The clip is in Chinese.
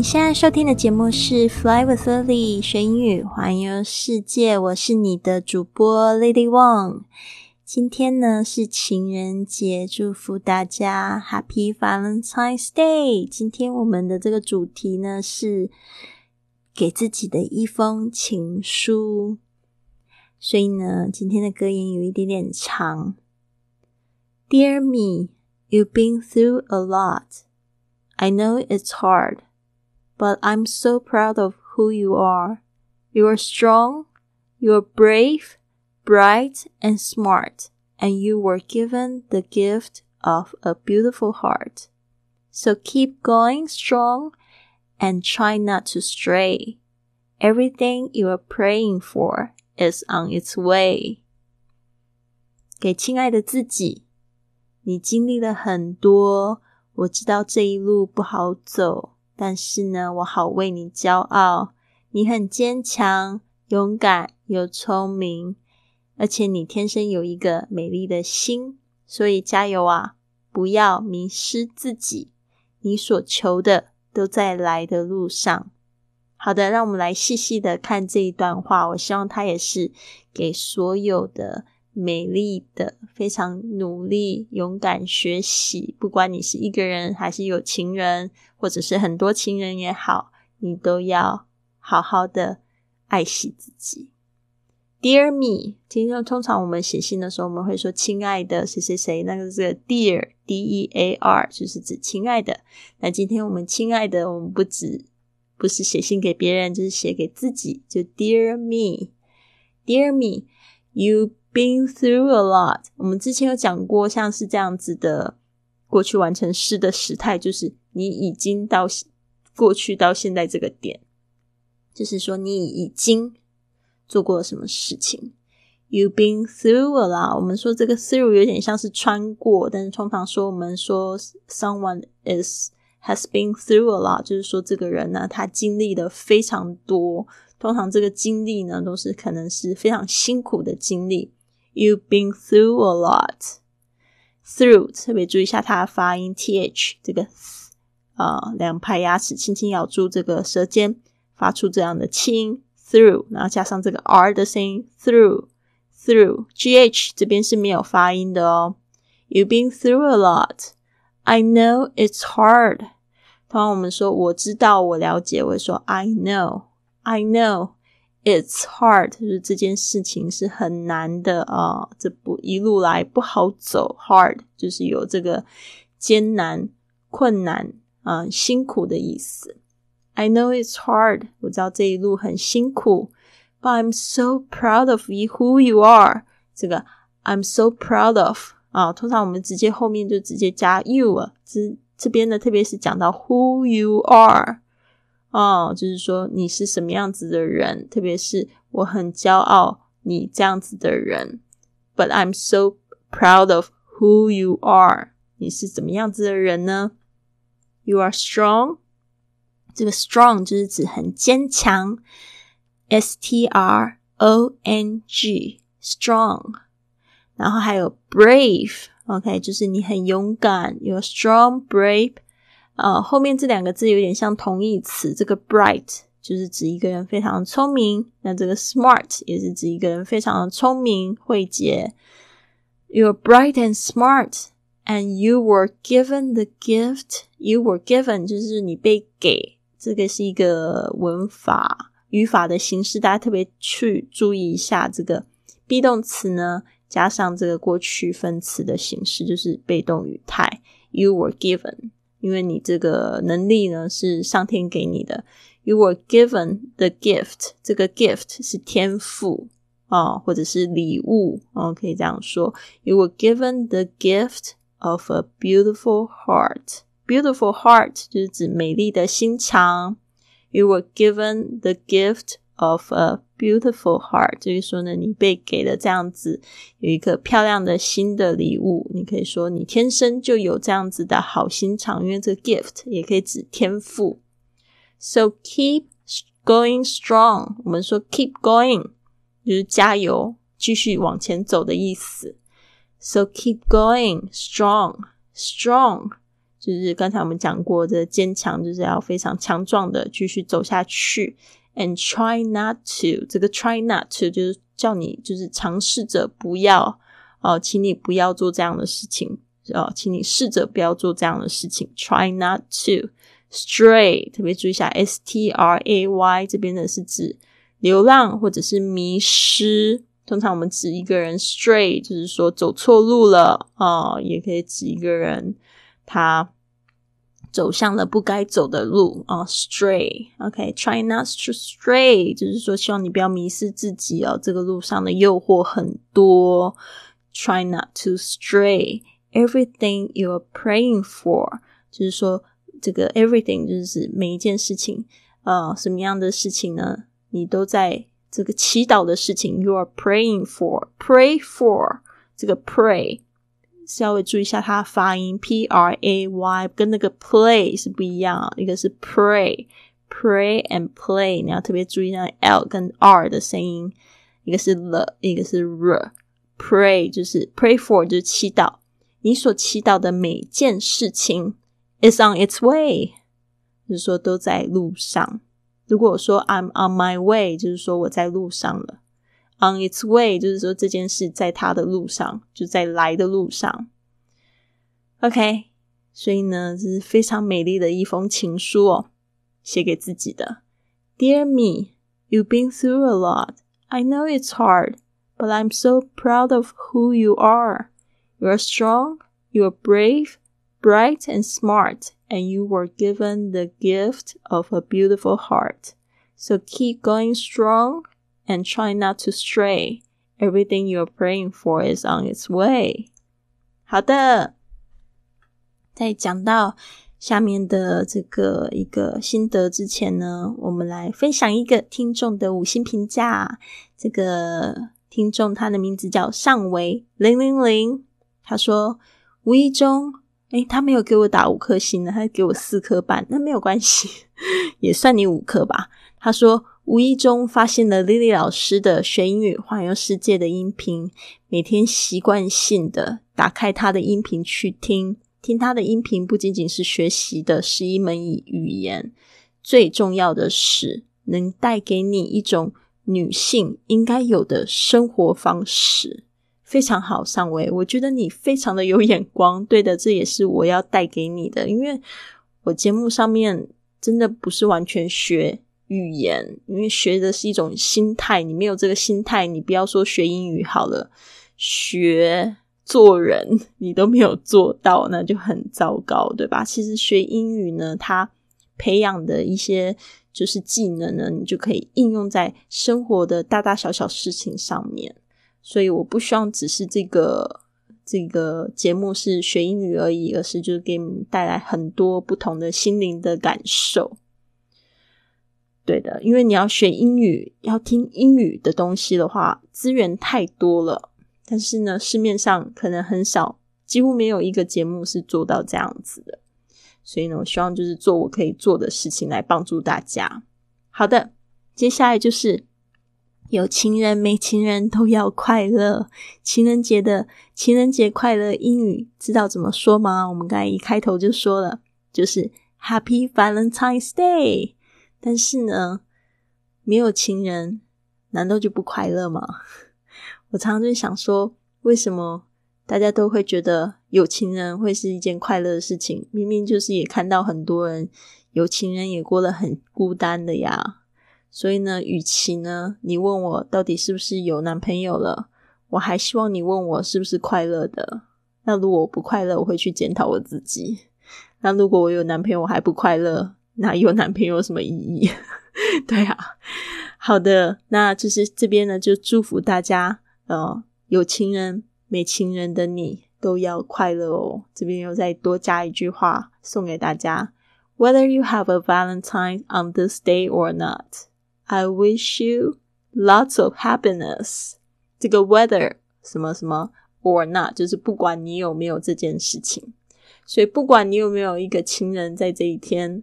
您现在收听的节目是《Fly with Lily》学英语环游世界，我是你的主播 Lily Wong。今天呢是情人节，祝福大家 Happy Valentine's Day。今天我们的这个主题呢是给自己的一封情书，所以呢今天的歌言有一点点长。Dear me, you've been through a lot. I know it's hard. but I'm so proud of who you are. You are strong, you are brave, bright, and smart, and you were given the gift of a beautiful heart. So keep going strong and try not to stray. Everything you are praying for is on its way. 给亲爱的自己，你经历了很多，我知道这一路不好走。 但是呢，我好为你骄傲。你很坚强、勇敢又聪明，而且你天生有一个美丽的心，所以加油啊！不要迷失自己，你所求的都在来的路上。好的，让我们来细细的看这一段话。我希望它也是给所有的。美丽的，非常努力、勇敢学习。不管你是一个人，还是有情人，或者是很多情人也好，你都要好好的爱惜自己。Dear me，听说通常我们写信的时候，我们会说“亲爱的谁谁谁”，那个是 Dear，D E A R，就是指亲爱的。那今天我们亲爱的，我们不止不是写信给别人，就是写给自己，就 Dear me，Dear me，you。Been through a lot，我们之前有讲过，像是这样子的过去完成式的时态，就是你已经到过去到现在这个点，就是说你已经做过什么事情。You've been through a lot，我们说这个 through 有点像是穿过，但是通常说我们说 someone is has been through a lot，就是说这个人呢，他经历的非常多，通常这个经历呢，都是可能是非常辛苦的经历。You've been through a lot. Through 特别注意一下它的发音，th 这个啊，两排牙齿轻轻咬住这个舌尖，发出这样的轻 through，然后加上这个 r 的声音 through through gh 这边是没有发音的哦。You've been through a lot. I know it's hard. 通常我们说我知道，我了解，我会说 I know, I know. It's hard，就是这件事情是很难的啊，这不一路来不好走。Hard 就是有这个艰难、困难啊、辛苦的意思。I know it's hard，我知道这一路很辛苦。But I'm so proud of you who you are。这个 I'm so proud of 啊，通常我们直接后面就直接加 you 啊。这这边呢，特别是讲到 who you are。哦，就是说你是什么样子的人，特别是我很骄傲你这样子的人。But I'm so proud of who you are。你是怎么样子的人呢？You are strong。这个 strong 就是指很坚强，S T R O N G strong。然后还有 brave，OK，就是你很勇敢，You're strong, brave。呃，后面这两个字有点像同义词。这个 bright 就是指一个人非常聪明，那这个 smart 也是指一个人非常聪明、慧捷。You're bright and smart, and you were given the gift. You were given 就是你被给，这个是一个文法语法的形式，大家特别去注意一下。这个 be 动词呢，加上这个过去分词的形式，就是被动语态。You were given. 因为你这个能力呢是上天给你的，You were given the gift。这个 gift 是天赋啊，或者是礼物哦，可以这样说。You were given the gift of a beautiful heart。beautiful heart 就是指美丽的心肠。You were given the gift of a beautiful heart，就是说呢，你被给了这样子有一个漂亮的新的礼物。你可以说你天生就有这样子的好心肠，因为这个 gift 也可以指天赋。So keep going strong，我们说 keep going 就是加油，继续往前走的意思。So keep going strong，strong。就是刚才我们讲过的坚强，就是要非常强壮的继续走下去。And try not to，这个 try not to 就是叫你就是尝试着不要哦，请你不要做这样的事情哦，请你试着不要做这样的事情。Try not to stray，特别注意一下，s t r a y 这边呢是指流浪或者是迷失。通常我们指一个人 stray，就是说走错路了啊，也可以指一个人。他走向了不该走的路啊，stray，OK，try not to stray，就是说希望你不要迷失自己哦。这个路上的诱惑很多，try not to stray。Everything you are praying for，就是说这个 everything 就是每一件事情，呃，什么样的事情呢？你都在这个祈祷的事情，you are praying for，pray for 这个 pray。稍微注意一下它发音，p r a y 跟那个 play 是不一样，一个是 pray，pray and play，你要特别注意那 l 跟 r 的声音，一个是 L，一个是 r，pray 就是 pray for 就是祈祷，你所祈祷的每件事情 is on its way，就是说都在路上。如果我说 I'm on my way，就是说我在路上了。On its way，就是说这件事在它的路上，就在来的路上。OK，所以呢，这是非常美丽的一封情书哦，写给自己的。Dear me, you've been through a lot. I know it's hard, but I'm so proud of who you are. You're strong, you're brave, bright, and smart, and you were given the gift of a beautiful heart. So keep going strong and try not to stray. Everything you're praying for is on its way. 好的，在讲到下面的这个一个心得之前呢，我们来分享一个听众的五星评价。这个听众他的名字叫上维零零零，他说无意中，诶，他没有给我打五颗星呢，他给我四颗半，那没有关系，也算你五颗吧。他说。无意中发现了 Lily 老师的学英语环游世界的音频，每天习惯性的打开他的音频去听，听他的音频不仅仅是学习的是一门语言，最重要的是能带给你一种女性应该有的生活方式，非常好，上位，我觉得你非常的有眼光，对的，这也是我要带给你的，因为我节目上面真的不是完全学。语言，因为学的是一种心态，你没有这个心态，你不要说学英语好了，学做人你都没有做到，那就很糟糕，对吧？其实学英语呢，它培养的一些就是技能呢，你就可以应用在生活的大大小小事情上面。所以我不希望只是这个这个节目是学英语而已，而是就是给你们带来很多不同的心灵的感受。对的，因为你要学英语，要听英语的东西的话，资源太多了。但是呢，市面上可能很少，几乎没有一个节目是做到这样子的。所以呢，我希望就是做我可以做的事情来帮助大家。好的，接下来就是有情人没情人都要快乐。情人节的情人节快乐英语知道怎么说吗？我们刚才一开头就说了，就是 Happy Valentine's Day。但是呢，没有情人，难道就不快乐吗？我常常就想说，为什么大家都会觉得有情人会是一件快乐的事情？明明就是也看到很多人有情人也过得很孤单的呀。所以呢，与其呢，你问我到底是不是有男朋友了，我还希望你问我是不是快乐的。那如果我不快乐，我会去检讨我自己。那如果我有男朋友，我还不快乐？那有男朋友有什么意义？对啊，好的，那就是这边呢，就祝福大家，呃，有情人没情人的你都要快乐哦。这边又再多加一句话，送给大家。Whether you have a Valentine on this day or not, I wish you lots of happiness. 这个 whether 什么什么 or not 就是不管你有没有这件事情，所以不管你有没有一个情人在这一天